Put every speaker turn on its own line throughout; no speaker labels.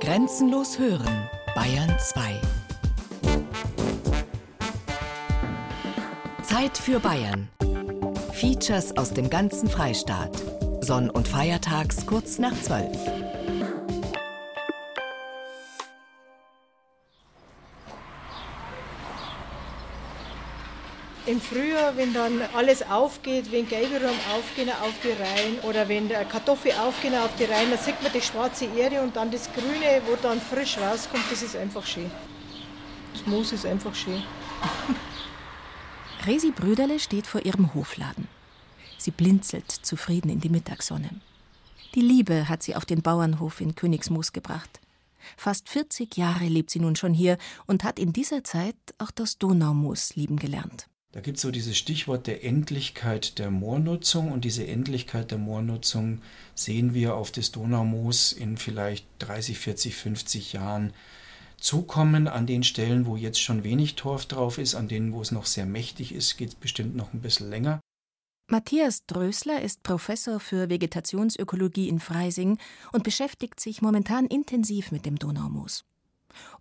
Grenzenlos hören, Bayern 2. Zeit für Bayern. Features aus dem ganzen Freistaat. Sonn- und Feiertags kurz nach 12.
Im Frühjahr, wenn dann alles aufgeht, wenn Gelberum aufgehen auf die Reihen oder wenn Kartoffel aufgehen auf die Reihen, dann sieht man die schwarze Erde und dann das Grüne, wo dann frisch rauskommt, das ist einfach schön. Das Moos ist einfach schön.
Resi Brüderle steht vor ihrem Hofladen. Sie blinzelt zufrieden in die Mittagssonne. Die Liebe hat sie auf den Bauernhof in Königsmoos gebracht. Fast 40 Jahre lebt sie nun schon hier und hat in dieser Zeit auch das Donaumoos lieben gelernt.
Da gibt es so dieses Stichwort der Endlichkeit der Moornutzung und diese Endlichkeit der Moornutzung sehen wir auf das Donaumoos in vielleicht 30, 40, 50 Jahren zukommen. An den Stellen, wo jetzt schon wenig Torf drauf ist, an denen, wo es noch sehr mächtig ist, geht es bestimmt noch ein bisschen länger.
Matthias Drösler ist Professor für Vegetationsökologie in Freising und beschäftigt sich momentan intensiv mit dem Donaumoos.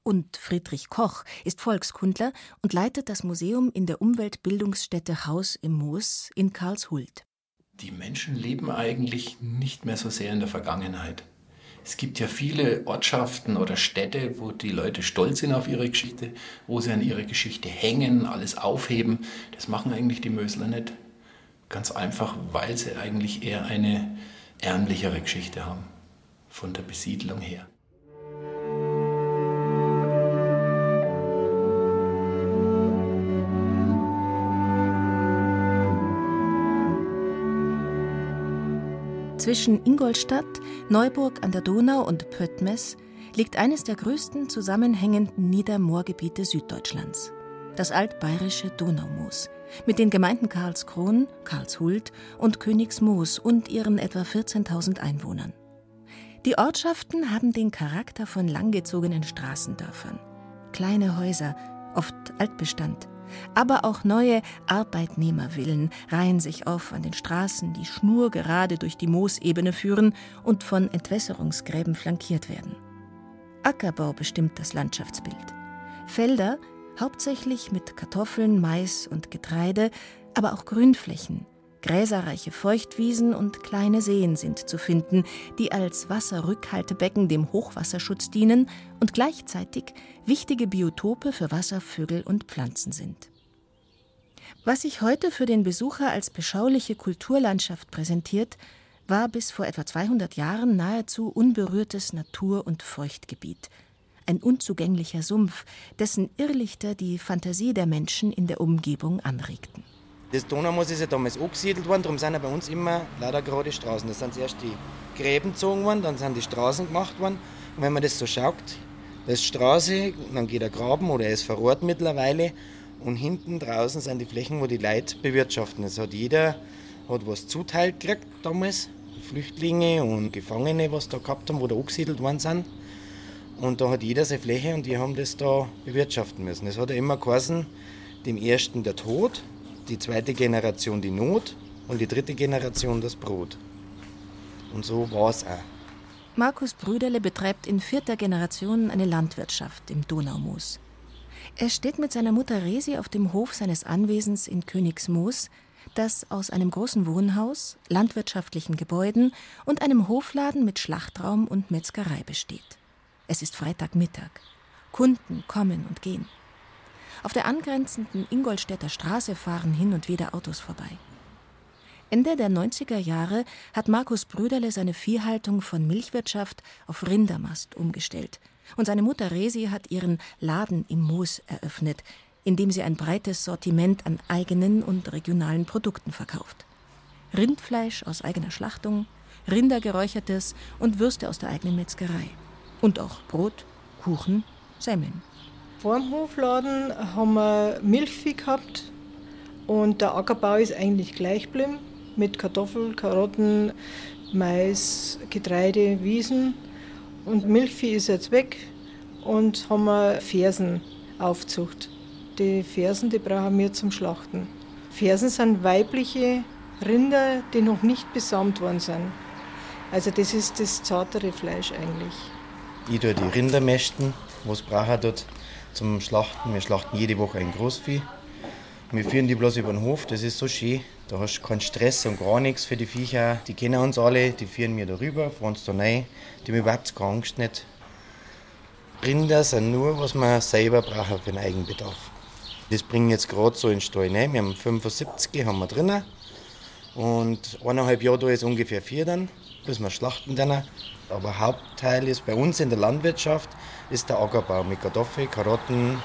Und Friedrich Koch ist Volkskundler und leitet das Museum in der Umweltbildungsstätte Haus im Moos in Karlshult.
Die Menschen leben eigentlich nicht mehr so sehr in der Vergangenheit. Es gibt ja viele Ortschaften oder Städte, wo die Leute stolz sind auf ihre Geschichte, wo sie an ihre Geschichte hängen, alles aufheben. Das machen eigentlich die Mösler nicht. Ganz einfach, weil sie eigentlich eher eine ärmlichere Geschichte haben, von der Besiedlung her.
Zwischen Ingolstadt, Neuburg an der Donau und Pöttmes liegt eines der größten zusammenhängenden Niedermoorgebiete Süddeutschlands, das altbayerische Donaumoos, mit den Gemeinden Karlskron, Karlshult und Königsmoos und ihren etwa 14.000 Einwohnern. Die Ortschaften haben den Charakter von langgezogenen Straßendörfern. Kleine Häuser, oft Altbestand, aber auch neue Arbeitnehmervillen reihen sich auf an den Straßen, die schnurgerade durch die Moosebene führen und von Entwässerungsgräben flankiert werden. Ackerbau bestimmt das Landschaftsbild. Felder, hauptsächlich mit Kartoffeln, Mais und Getreide, aber auch Grünflächen, Gräserreiche Feuchtwiesen und kleine Seen sind zu finden, die als Wasserrückhaltebecken dem Hochwasserschutz dienen und gleichzeitig wichtige Biotope für Wasservögel und Pflanzen sind. Was sich heute für den Besucher als beschauliche Kulturlandschaft präsentiert, war bis vor etwa 200 Jahren nahezu unberührtes Natur- und Feuchtgebiet. Ein unzugänglicher Sumpf, dessen Irrlichter die Fantasie der Menschen in der Umgebung anregten.
Das Donaumoos ist ja damals angesiedelt worden, darum sind ja bei uns immer lauter gerade Straßen. Da sind zuerst die Gräben gezogen worden, dann sind die Straßen gemacht worden. Und wenn man das so schaut, da ist Straße, dann geht der Graben oder er ist verrohrt mittlerweile. Und hinten draußen sind die Flächen, wo die Leute bewirtschaften. Es hat jeder hat was zuteilt gekriegt damals. Flüchtlinge und Gefangene, was da gehabt haben, wo da angesiedelt worden sind. Und da hat jeder seine Fläche und die haben das da bewirtschaften müssen. Es hat ja immer geheißen, dem ersten der Tod, die zweite Generation die Not und die dritte Generation das Brot. Und so war es auch.
Markus Brüderle betreibt in vierter Generation eine Landwirtschaft im Donaumoos. Er steht mit seiner Mutter Resi auf dem Hof seines Anwesens in Königsmoos, das aus einem großen Wohnhaus, landwirtschaftlichen Gebäuden und einem Hofladen mit Schlachtraum und Metzgerei besteht. Es ist Freitagmittag. Kunden kommen und gehen. Auf der angrenzenden Ingolstädter Straße fahren hin und wieder Autos vorbei. Ende der 90er Jahre hat Markus Brüderle seine Viehhaltung von Milchwirtschaft auf Rindermast umgestellt. Und seine Mutter Resi hat ihren Laden im Moos eröffnet, in dem sie ein breites Sortiment an eigenen und regionalen Produkten verkauft. Rindfleisch aus eigener Schlachtung, Rindergeräuchertes und Würste aus der eigenen Metzgerei. Und auch Brot, Kuchen, Semmeln.
Vor dem Hofladen haben wir Milchvieh gehabt und der Ackerbau ist eigentlich gleich geblieben mit Kartoffeln, Karotten, Mais, Getreide, Wiesen. Und Milchvieh ist jetzt weg und haben wir Fersenaufzucht. Die Fersen, die brauchen wir zum Schlachten. Fersen sind weibliche Rinder, die noch nicht besamt worden sind. Also das ist das zartere Fleisch eigentlich.
Ich tue die Rinder mästen, was braucht dort zum Schlachten. Wir schlachten jede Woche ein Großvieh. Wir führen die bloß über den Hof, das ist so schön. Da hast du keinen Stress und gar nichts für die Viecher. Die kennen uns alle, die führen mir darüber, fahren da rein. Die haben überhaupt keine Angst nicht. Rinder sind nur, was man selber brauchen für den Eigenbedarf. Das bringen jetzt gerade so in den Stall rein. Wir haben 75 haben wir drinnen. Und eineinhalb Jahre da ist ungefähr vier dann, bis wir schlachten dann. Aber Hauptteil ist bei uns in der Landwirtschaft ist der Ackerbau mit Kartoffeln, Karotten,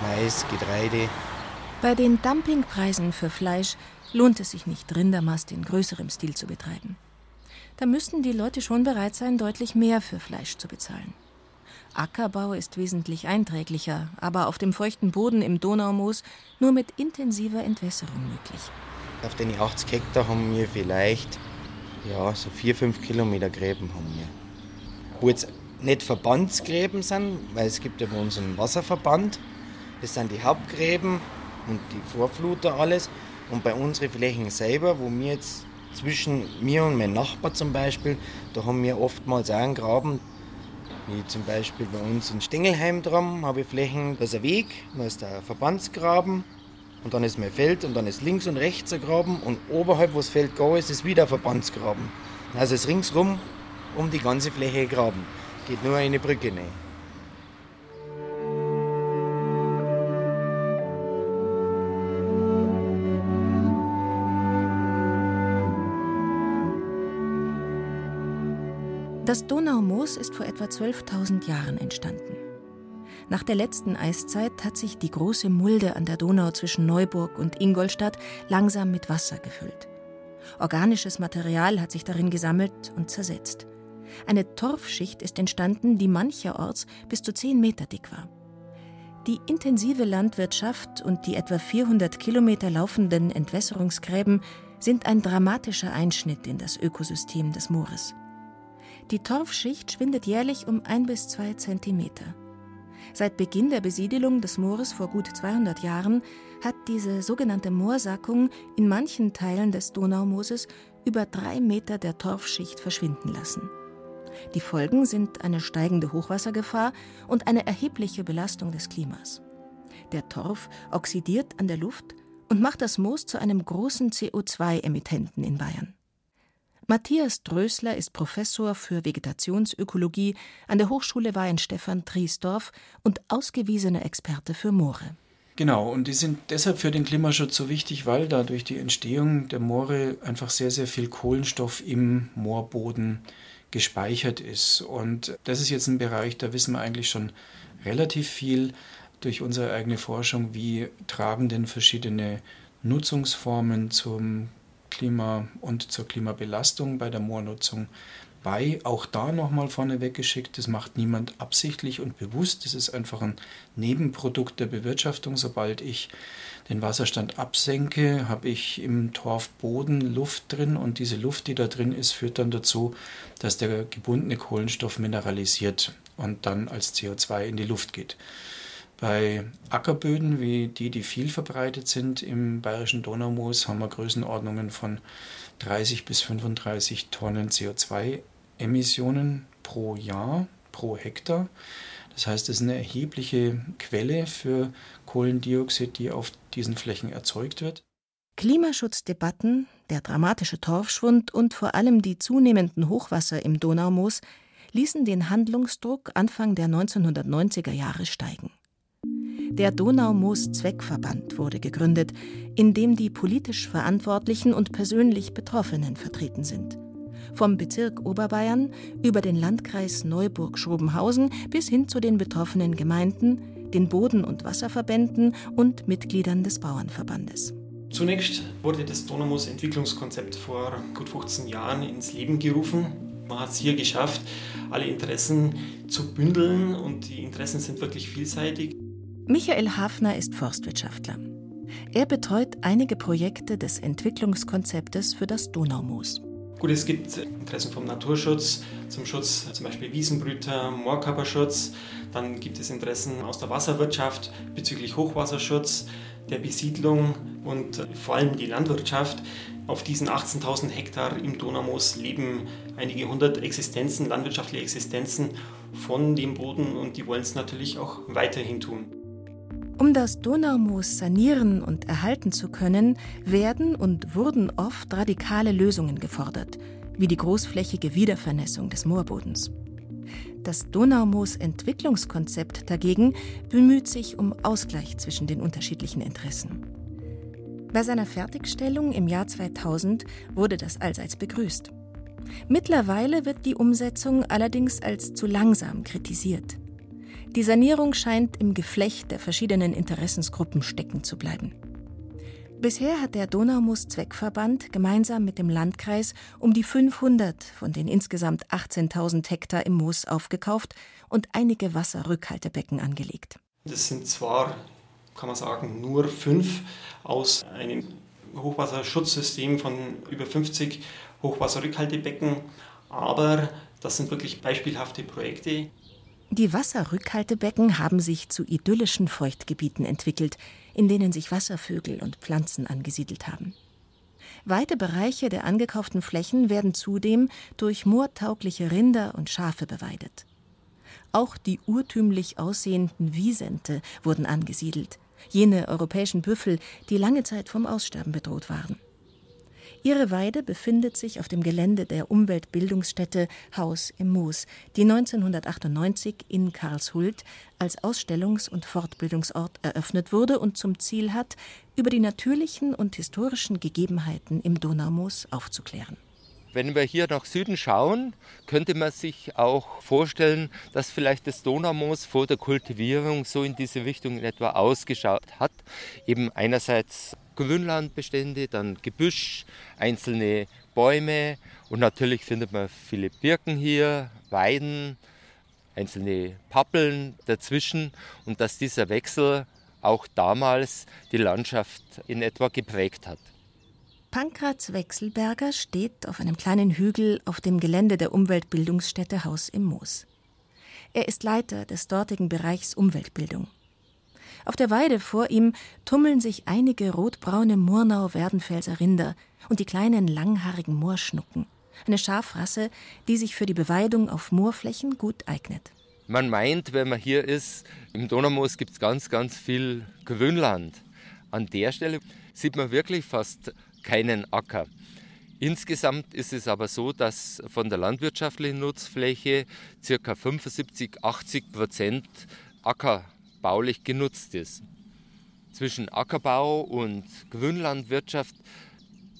Mais, Getreide.
Bei den Dumpingpreisen für Fleisch lohnt es sich nicht, Rindermast in größerem Stil zu betreiben. Da müssten die Leute schon bereit sein, deutlich mehr für Fleisch zu bezahlen. Ackerbau ist wesentlich einträglicher, aber auf dem feuchten Boden im Donaumoos nur mit intensiver Entwässerung möglich.
Auf den 80 Hektar haben wir vielleicht ja, so 4, 5 Kilometer Gräben haben wir. Wo jetzt nicht Verbandsgräben sind, weil es gibt ja bei uns einen Wasserverband. Das sind die Hauptgräben und die Vorfluter alles. Und bei unseren Flächen selber, wo wir jetzt zwischen mir und meinem Nachbar zum Beispiel, da haben wir oftmals auch einen Graben. Wie zum Beispiel bei uns in Stengelheim dran habe ich Flächen, da ist ein Weg, da ist der Verbandsgraben und dann ist mein Feld und dann ist links und rechts ein Graben und oberhalb, wo das Feld gar ist, ist wieder ein Verbandsgraben. Also ist ringsrum um die ganze Fläche graben. Geht nur eine Brücke rein.
Das Donaumoos ist vor etwa 12.000 Jahren entstanden. Nach der letzten Eiszeit hat sich die große Mulde an der Donau zwischen Neuburg und Ingolstadt langsam mit Wasser gefüllt. Organisches Material hat sich darin gesammelt und zersetzt. Eine Torfschicht ist entstanden, die mancherorts bis zu 10 Meter dick war. Die intensive Landwirtschaft und die etwa 400 Kilometer laufenden Entwässerungsgräben sind ein dramatischer Einschnitt in das Ökosystem des Moores. Die Torfschicht schwindet jährlich um ein bis zwei Zentimeter. Seit Beginn der Besiedelung des Moores vor gut 200 Jahren hat diese sogenannte Moorsackung in manchen Teilen des Donaumooses über drei Meter der Torfschicht verschwinden lassen. Die Folgen sind eine steigende Hochwassergefahr und eine erhebliche Belastung des Klimas. Der Torf oxidiert an der Luft und macht das Moos zu einem großen CO2-Emittenten in Bayern. Matthias Drösler ist Professor für Vegetationsökologie an der Hochschule Weihenstephan-Triesdorf und ausgewiesener Experte für Moore.
Genau, und die sind deshalb für den Klimaschutz so wichtig, weil da durch die Entstehung der Moore einfach sehr, sehr viel Kohlenstoff im Moorboden gespeichert ist. Und das ist jetzt ein Bereich, da wissen wir eigentlich schon relativ viel durch unsere eigene Forschung, wie tragen denn verschiedene Nutzungsformen zum Klima und zur Klimabelastung bei der Moornutzung bei. Auch da nochmal vorne weggeschickt, das macht niemand absichtlich und bewusst. Das ist einfach ein Nebenprodukt der Bewirtschaftung. Sobald ich den Wasserstand absenke, habe ich im Torfboden Luft drin und diese Luft, die da drin ist, führt dann dazu, dass der gebundene Kohlenstoff mineralisiert und dann als CO2 in die Luft geht. Bei Ackerböden wie die, die viel verbreitet sind im bayerischen Donaumoos, haben wir Größenordnungen von 30 bis 35 Tonnen CO2-Emissionen pro Jahr, pro Hektar. Das heißt, es ist eine erhebliche Quelle für Kohlendioxid, die auf diesen Flächen erzeugt wird.
Klimaschutzdebatten, der dramatische Torfschwund und vor allem die zunehmenden Hochwasser im Donaumoos ließen den Handlungsdruck Anfang der 1990er Jahre steigen. Der Donaumoos-Zweckverband wurde gegründet, in dem die politisch Verantwortlichen und persönlich Betroffenen vertreten sind. Vom Bezirk Oberbayern über den Landkreis Neuburg-Schrobenhausen bis hin zu den betroffenen Gemeinden, den Boden- und Wasserverbänden und Mitgliedern des Bauernverbandes.
Zunächst wurde das Donaumoos Entwicklungskonzept vor gut 15 Jahren ins Leben gerufen. Man hat es hier geschafft, alle Interessen zu bündeln und die Interessen sind wirklich vielseitig.
Michael Hafner ist Forstwirtschaftler. Er betreut einige Projekte des Entwicklungskonzeptes für das Donaumoos.
Gut, es gibt Interessen vom Naturschutz, zum Schutz zum Beispiel Wiesenbrüter, Moorkörperschutz. Dann gibt es Interessen aus der Wasserwirtschaft bezüglich Hochwasserschutz, der Besiedlung und vor allem die Landwirtschaft. Auf diesen 18.000 Hektar im Donaumoos leben einige hundert Existenzen, landwirtschaftliche Existenzen von dem Boden und die wollen es natürlich auch weiterhin tun.
Um das Donaumoos sanieren und erhalten zu können, werden und wurden oft radikale Lösungen gefordert, wie die großflächige Wiedervernässung des Moorbodens. Das Donaumoos Entwicklungskonzept dagegen bemüht sich um Ausgleich zwischen den unterschiedlichen Interessen. Bei seiner Fertigstellung im Jahr 2000 wurde das allseits begrüßt. Mittlerweile wird die Umsetzung allerdings als zu langsam kritisiert. Die Sanierung scheint im Geflecht der verschiedenen Interessensgruppen stecken zu bleiben. Bisher hat der Donaumoos-Zweckverband gemeinsam mit dem Landkreis um die 500 von den insgesamt 18.000 Hektar im Moos aufgekauft und einige Wasserrückhaltebecken angelegt.
Das sind zwar, kann man sagen, nur fünf aus einem Hochwasserschutzsystem von über 50 Hochwasserrückhaltebecken, aber das sind wirklich beispielhafte Projekte.
Die Wasserrückhaltebecken haben sich zu idyllischen Feuchtgebieten entwickelt, in denen sich Wasservögel und Pflanzen angesiedelt haben. Weite Bereiche der angekauften Flächen werden zudem durch moortaugliche Rinder und Schafe beweidet. Auch die urtümlich aussehenden Wiesente wurden angesiedelt, jene europäischen Büffel, die lange Zeit vom Aussterben bedroht waren. Ihre Weide befindet sich auf dem Gelände der Umweltbildungsstätte Haus im Moos, die 1998 in Karlshult als Ausstellungs- und Fortbildungsort eröffnet wurde und zum Ziel hat, über die natürlichen und historischen Gegebenheiten im Donaumoos aufzuklären.
Wenn wir hier nach Süden schauen, könnte man sich auch vorstellen, dass vielleicht das Donaumoos vor der Kultivierung so in diese Richtung in etwa ausgeschaut hat. Eben einerseits Grünlandbestände, dann Gebüsch, einzelne Bäume und natürlich findet man viele Birken hier, Weiden, einzelne Pappeln dazwischen und dass dieser Wechsel auch damals die Landschaft in etwa geprägt hat.
Pankraz Wechselberger steht auf einem kleinen Hügel auf dem Gelände der Umweltbildungsstätte Haus im Moos. Er ist Leiter des dortigen Bereichs Umweltbildung. Auf der Weide vor ihm tummeln sich einige rotbraune Murnau-Werdenfelser Rinder und die kleinen langhaarigen Moorschnucken, eine Schafrasse, die sich für die Beweidung auf Moorflächen gut eignet.
Man meint, wenn man hier ist, im Donaumoos gibt es ganz, ganz viel Grünland. An der Stelle sieht man wirklich fast keinen Acker. Insgesamt ist es aber so, dass von der landwirtschaftlichen Nutzfläche ca. 75, 80 Prozent Acker baulich genutzt ist. Zwischen Ackerbau und Grünlandwirtschaft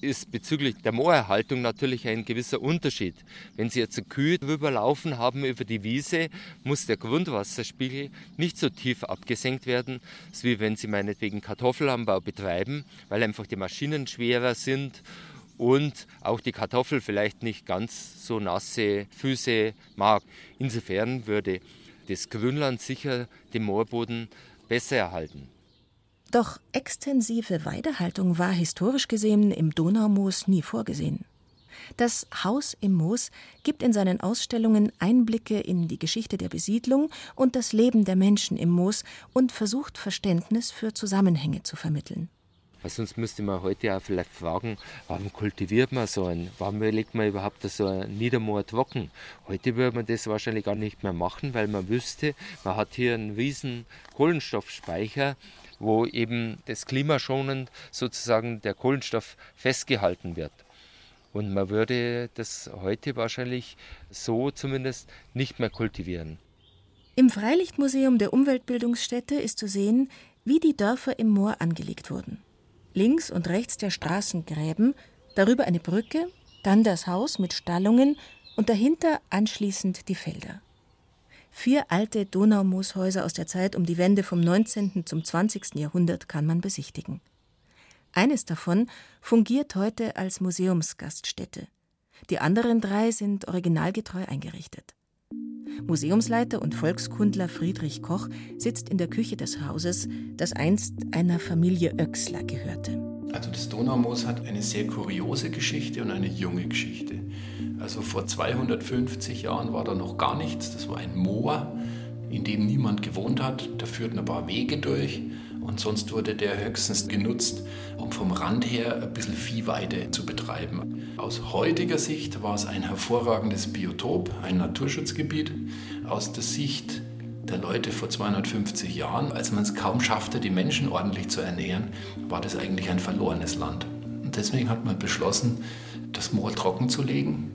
ist bezüglich der Moorerhaltung natürlich ein gewisser Unterschied. Wenn Sie jetzt Kühe drüber laufen haben über die Wiese, muss der Grundwasserspiegel nicht so tief abgesenkt werden, wie wenn Sie meinetwegen Kartoffelanbau betreiben, weil einfach die Maschinen schwerer sind und auch die Kartoffel vielleicht nicht ganz so nasse Füße mag. Insofern würde das Grünland sicher den Moorboden besser erhalten.
Doch extensive Weidehaltung war historisch gesehen im Donaumoos nie vorgesehen. Das Haus im Moos gibt in seinen Ausstellungen Einblicke in die Geschichte der Besiedlung und das Leben der Menschen im Moos und versucht Verständnis für Zusammenhänge zu vermitteln.
Weil sonst müsste man heute auch vielleicht fragen, warum kultiviert man so ein, warum legt man überhaupt so ein Niedermoor trocken? Heute würde man das wahrscheinlich gar nicht mehr machen, weil man wüsste, man hat hier einen riesen Kohlenstoffspeicher, wo eben das klimaschonend sozusagen der Kohlenstoff festgehalten wird. Und man würde das heute wahrscheinlich so zumindest nicht mehr kultivieren.
Im Freilichtmuseum der Umweltbildungsstätte ist zu sehen, wie die Dörfer im Moor angelegt wurden links und rechts der Straßengräben, darüber eine Brücke, dann das Haus mit Stallungen und dahinter anschließend die Felder. Vier alte Donaumooshäuser aus der Zeit um die Wende vom 19. zum 20. Jahrhundert kann man besichtigen. Eines davon fungiert heute als Museumsgaststätte. Die anderen drei sind originalgetreu eingerichtet. Museumsleiter und Volkskundler Friedrich Koch sitzt in der Küche des Hauses, das einst einer Familie Oechsler gehörte.
Also das Donaumoos hat eine sehr kuriose Geschichte und eine junge Geschichte. Also vor 250 Jahren war da noch gar nichts. Das war ein Moor, in dem niemand gewohnt hat. Da führten ein paar Wege durch und sonst wurde der höchstens genutzt, um vom Rand her ein bisschen Viehweide zu betreiben. Aus heutiger Sicht war es ein hervorragendes Biotop, ein Naturschutzgebiet. Aus der Sicht der Leute vor 250 Jahren, als man es kaum schaffte, die Menschen ordentlich zu ernähren, war das eigentlich ein verlorenes Land. Deswegen hat man beschlossen, das Moor trocken zu legen.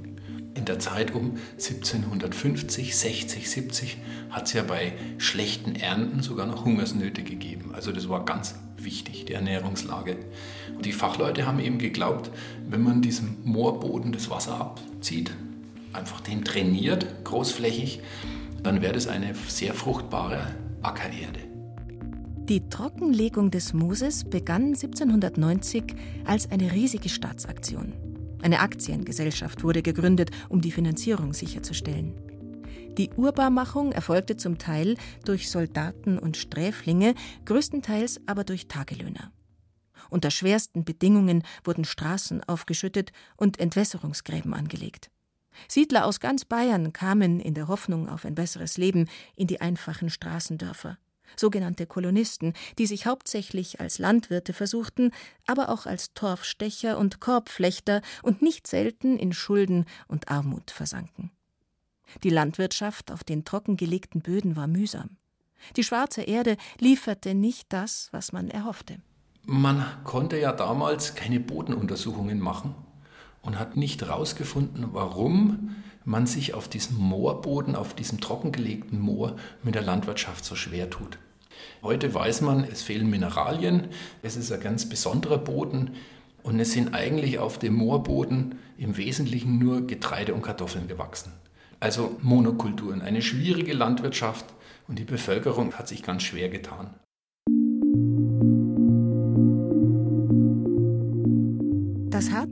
In der Zeit um 1750, 60, 70 hat es ja bei schlechten Ernten sogar noch Hungersnöte gegeben. Also das war ganz wichtig, die Ernährungslage. Und die Fachleute haben eben geglaubt, wenn man diesem Moorboden das Wasser abzieht, einfach den trainiert, großflächig, dann wäre das eine sehr fruchtbare Ackererde.
Die Trockenlegung des Mooses begann 1790 als eine riesige Staatsaktion. Eine Aktiengesellschaft wurde gegründet, um die Finanzierung sicherzustellen. Die Urbarmachung erfolgte zum Teil durch Soldaten und Sträflinge, größtenteils aber durch Tagelöhner. Unter schwersten Bedingungen wurden Straßen aufgeschüttet und Entwässerungsgräben angelegt. Siedler aus ganz Bayern kamen in der Hoffnung auf ein besseres Leben in die einfachen Straßendörfer. Sogenannte Kolonisten, die sich hauptsächlich als Landwirte versuchten, aber auch als Torfstecher und Korbflechter und nicht selten in Schulden und Armut versanken. Die Landwirtschaft auf den trockengelegten Böden war mühsam. Die schwarze Erde lieferte nicht das, was man erhoffte.
Man konnte ja damals keine Bodenuntersuchungen machen und hat nicht herausgefunden, warum man sich auf diesem Moorboden, auf diesem trockengelegten Moor mit der Landwirtschaft so schwer tut. Heute weiß man, es fehlen Mineralien, es ist ein ganz besonderer Boden und es sind eigentlich auf dem Moorboden im Wesentlichen nur Getreide und Kartoffeln gewachsen. Also Monokulturen, eine schwierige Landwirtschaft und die Bevölkerung hat sich ganz schwer getan.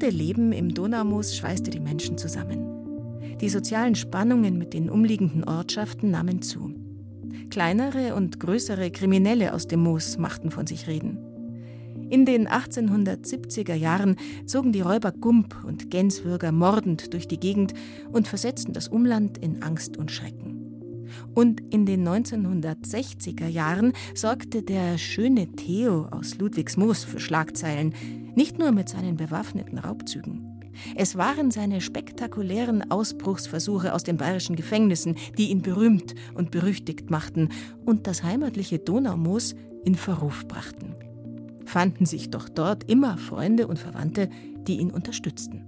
Harte Leben im Donaumoos schweißte die Menschen zusammen. Die sozialen Spannungen mit den umliegenden Ortschaften nahmen zu. Kleinere und größere Kriminelle aus dem Moos machten von sich reden. In den 1870er Jahren zogen die Räuber Gump und Genswürger mordend durch die Gegend und versetzten das Umland in Angst und Schrecken. Und in den 1960er Jahren sorgte der schöne Theo aus Ludwigsmoos für Schlagzeilen, nicht nur mit seinen bewaffneten Raubzügen. Es waren seine spektakulären Ausbruchsversuche aus den bayerischen Gefängnissen, die ihn berühmt und berüchtigt machten und das heimatliche Donaumoos in Verruf brachten. Fanden sich doch dort immer Freunde und Verwandte, die ihn unterstützten.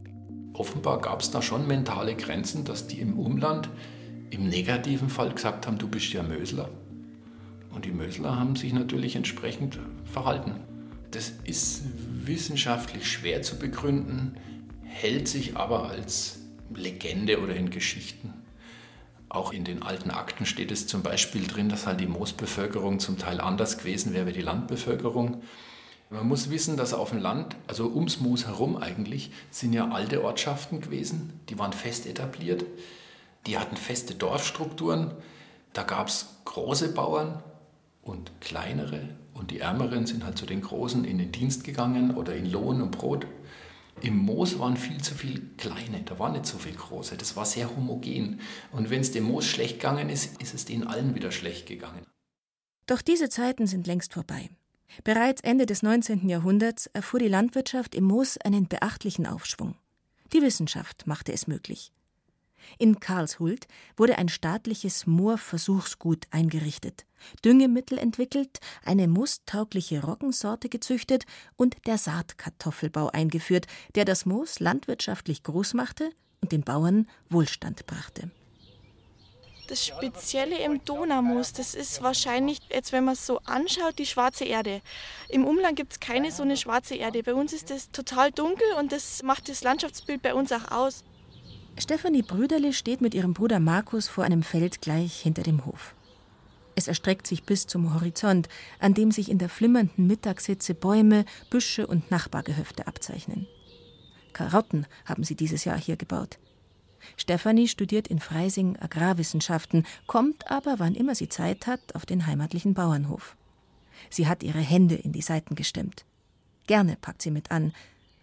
Offenbar gab es da schon mentale Grenzen, dass die im Umland im negativen Fall gesagt haben, du bist ja Mösler. Und die Mösler haben sich natürlich entsprechend verhalten. Das ist wissenschaftlich schwer zu begründen, hält sich aber als Legende oder in Geschichten. Auch in den alten Akten steht es zum Beispiel drin, dass halt die Moosbevölkerung zum Teil anders gewesen wäre wie die Landbevölkerung. Man muss wissen, dass auf dem Land, also ums Moos herum eigentlich, sind ja alte Ortschaften gewesen, die waren fest etabliert, die hatten feste Dorfstrukturen, da gab es große Bauern und kleinere und die Ärmeren sind halt zu den Großen in den Dienst gegangen oder in Lohn und Brot. Im Moos waren viel zu viele kleine, da waren nicht so viele große, das war sehr homogen. Und wenn es dem Moos schlecht gegangen ist, ist es denen allen wieder schlecht gegangen.
Doch diese Zeiten sind längst vorbei. Bereits Ende des 19. Jahrhunderts erfuhr die Landwirtschaft im Moos einen beachtlichen Aufschwung. Die Wissenschaft machte es möglich. In Karlshult wurde ein staatliches Moorversuchsgut eingerichtet, Düngemittel entwickelt, eine moostaugliche Roggensorte gezüchtet und der Saatkartoffelbau eingeführt, der das Moos landwirtschaftlich groß machte und den Bauern Wohlstand brachte.
Das Spezielle im Donaumoos, das ist wahrscheinlich, jetzt wenn man es so anschaut, die schwarze Erde. Im Umland gibt es keine so eine schwarze Erde. Bei uns ist es total dunkel und das macht das Landschaftsbild bei uns auch aus.
Stefanie Brüderle steht mit ihrem Bruder Markus vor einem Feld gleich hinter dem Hof. Es erstreckt sich bis zum Horizont, an dem sich in der flimmernden Mittagshitze Bäume, Büsche und Nachbargehöfte abzeichnen. Karotten haben sie dieses Jahr hier gebaut. Stefanie studiert in Freising Agrarwissenschaften, kommt aber, wann immer sie Zeit hat, auf den heimatlichen Bauernhof. Sie hat ihre Hände in die Seiten gestemmt. Gerne packt sie mit an,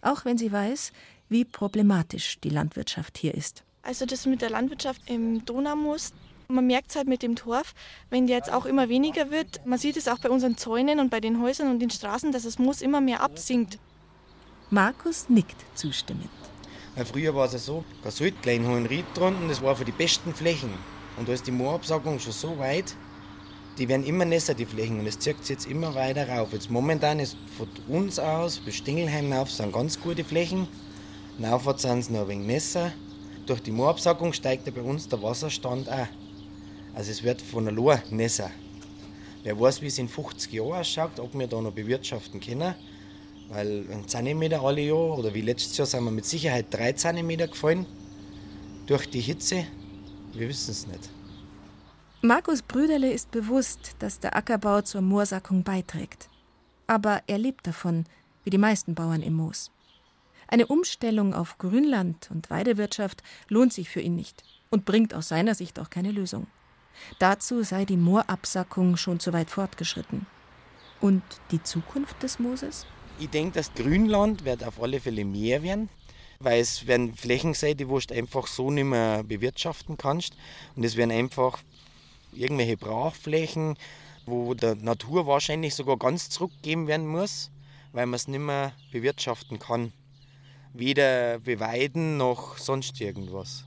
auch wenn sie weiß, wie problematisch die Landwirtschaft hier ist.
Also das mit der Landwirtschaft im Donaumoos, Man merkt es halt mit dem Torf, wenn der jetzt auch immer weniger wird. Man sieht es auch bei unseren Zäunen und bei den Häusern und den Straßen, dass das Moos immer mehr absinkt.
Markus nickt zustimmend.
Weil früher war es ja so, Gasult, Kleinhohenried drunten, das war für die besten Flächen. Und da ist die Moorabsagung schon so weit, die werden immer nässer, die Flächen, und es zirkt sich jetzt immer weiter rauf. Jetzt momentan ist von uns aus bis Stingelheim rauf sind ganz gute Flächen. Naufwärts sind es noch ein wenig nässer. Durch die Moorabsagung steigt ja bei uns der Wasserstand auch. Also es wird von der Lohr nässer. Wer weiß, wie es in 50 Jahren ausschaut, ob wir da noch bewirtschaften können. Weil ein Zentimeter alle Jahr, oder wie letztes Jahr sind wir mit Sicherheit drei Zentimeter gefallen durch die Hitze. Wir wissen es nicht.
Markus Brüderle ist bewusst, dass der Ackerbau zur Moorsackung beiträgt. Aber er lebt davon, wie die meisten Bauern im Moos. Eine Umstellung auf Grünland und Weidewirtschaft lohnt sich für ihn nicht und bringt aus seiner Sicht auch keine Lösung. Dazu sei die Moorabsackung schon zu weit fortgeschritten. Und die Zukunft des Mooses?
Ich denke, das Grünland wird auf alle Fälle mehr werden, weil es werden Flächen sein, die du einfach so nicht mehr bewirtschaften kannst. Und es werden einfach irgendwelche Brachflächen, wo der Natur wahrscheinlich sogar ganz zurückgegeben werden muss, weil man es nicht mehr bewirtschaften kann. Weder beweiden noch sonst irgendwas.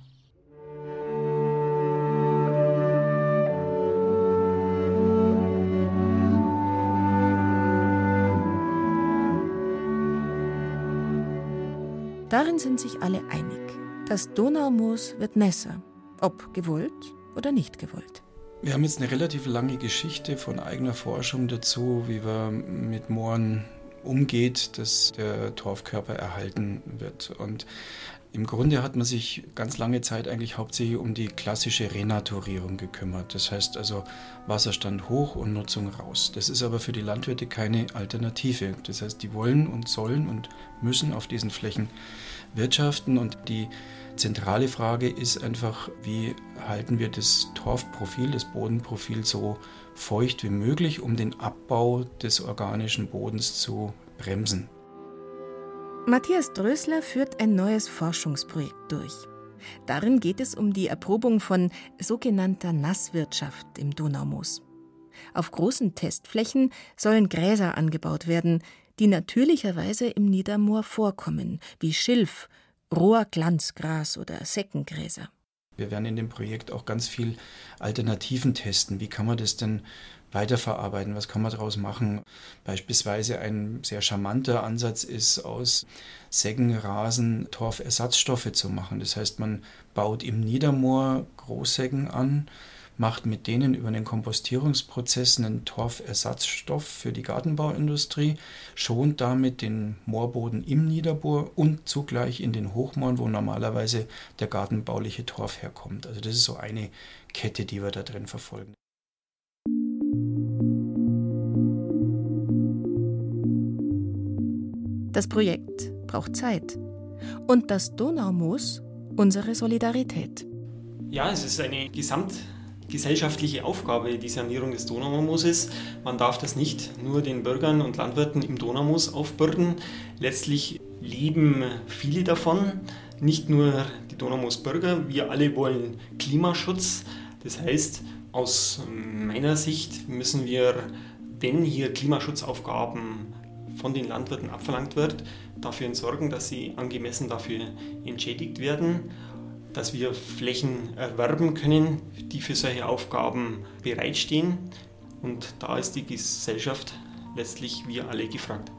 Darin sind sich alle einig. Das Donaumoos wird nässer, ob gewollt oder nicht gewollt.
Wir haben jetzt eine relativ lange Geschichte von eigener Forschung dazu, wie man mit Mooren umgeht, dass der Torfkörper erhalten wird. Und im Grunde hat man sich ganz lange Zeit eigentlich hauptsächlich um die klassische Renaturierung gekümmert. Das heißt also Wasserstand hoch und Nutzung raus. Das ist aber für die Landwirte keine Alternative. Das heißt, die wollen und sollen und müssen auf diesen Flächen wirtschaften und die zentrale Frage ist einfach, wie halten wir das Torfprofil, das Bodenprofil so feucht wie möglich, um den Abbau des organischen Bodens zu bremsen.
Matthias Drösler führt ein neues Forschungsprojekt durch. Darin geht es um die Erprobung von sogenannter Nasswirtschaft im Donaumoos. Auf großen Testflächen sollen Gräser angebaut werden, die natürlicherweise im Niedermoor vorkommen, wie Schilf, Rohrglanzgras oder Seckengräser.
Wir werden in dem Projekt auch ganz viel Alternativen testen. Wie kann man das denn weiterverarbeiten? Was kann man daraus machen? Beispielsweise ein sehr charmanter Ansatz ist, aus Seggenrasen Torfersatzstoffe zu machen. Das heißt, man baut im Niedermoor Großseggen an, macht mit denen über den Kompostierungsprozess einen Torfersatzstoff für die Gartenbauindustrie, schont damit den Moorboden im Niederbohr und zugleich in den Hochmooren, wo normalerweise der gartenbauliche Torf herkommt. Also das ist so eine Kette, die wir da drin verfolgen.
Das Projekt braucht Zeit. Und das Donaumoos unsere Solidarität.
Ja, es ist eine Gesamt gesellschaftliche Aufgabe, die Sanierung des Donaumooses. Man darf das nicht nur den Bürgern und Landwirten im Donaumoos aufbürden. Letztlich leben viele davon, nicht nur die Donaumoos-Bürger. Wir alle wollen Klimaschutz. Das heißt, aus meiner Sicht müssen wir, wenn hier Klimaschutzaufgaben von den Landwirten abverlangt wird, dafür sorgen, dass sie angemessen dafür entschädigt werden, dass wir Flächen erwerben können, die für solche Aufgaben bereitstehen. Und da ist die Gesellschaft letztlich wir alle gefragt.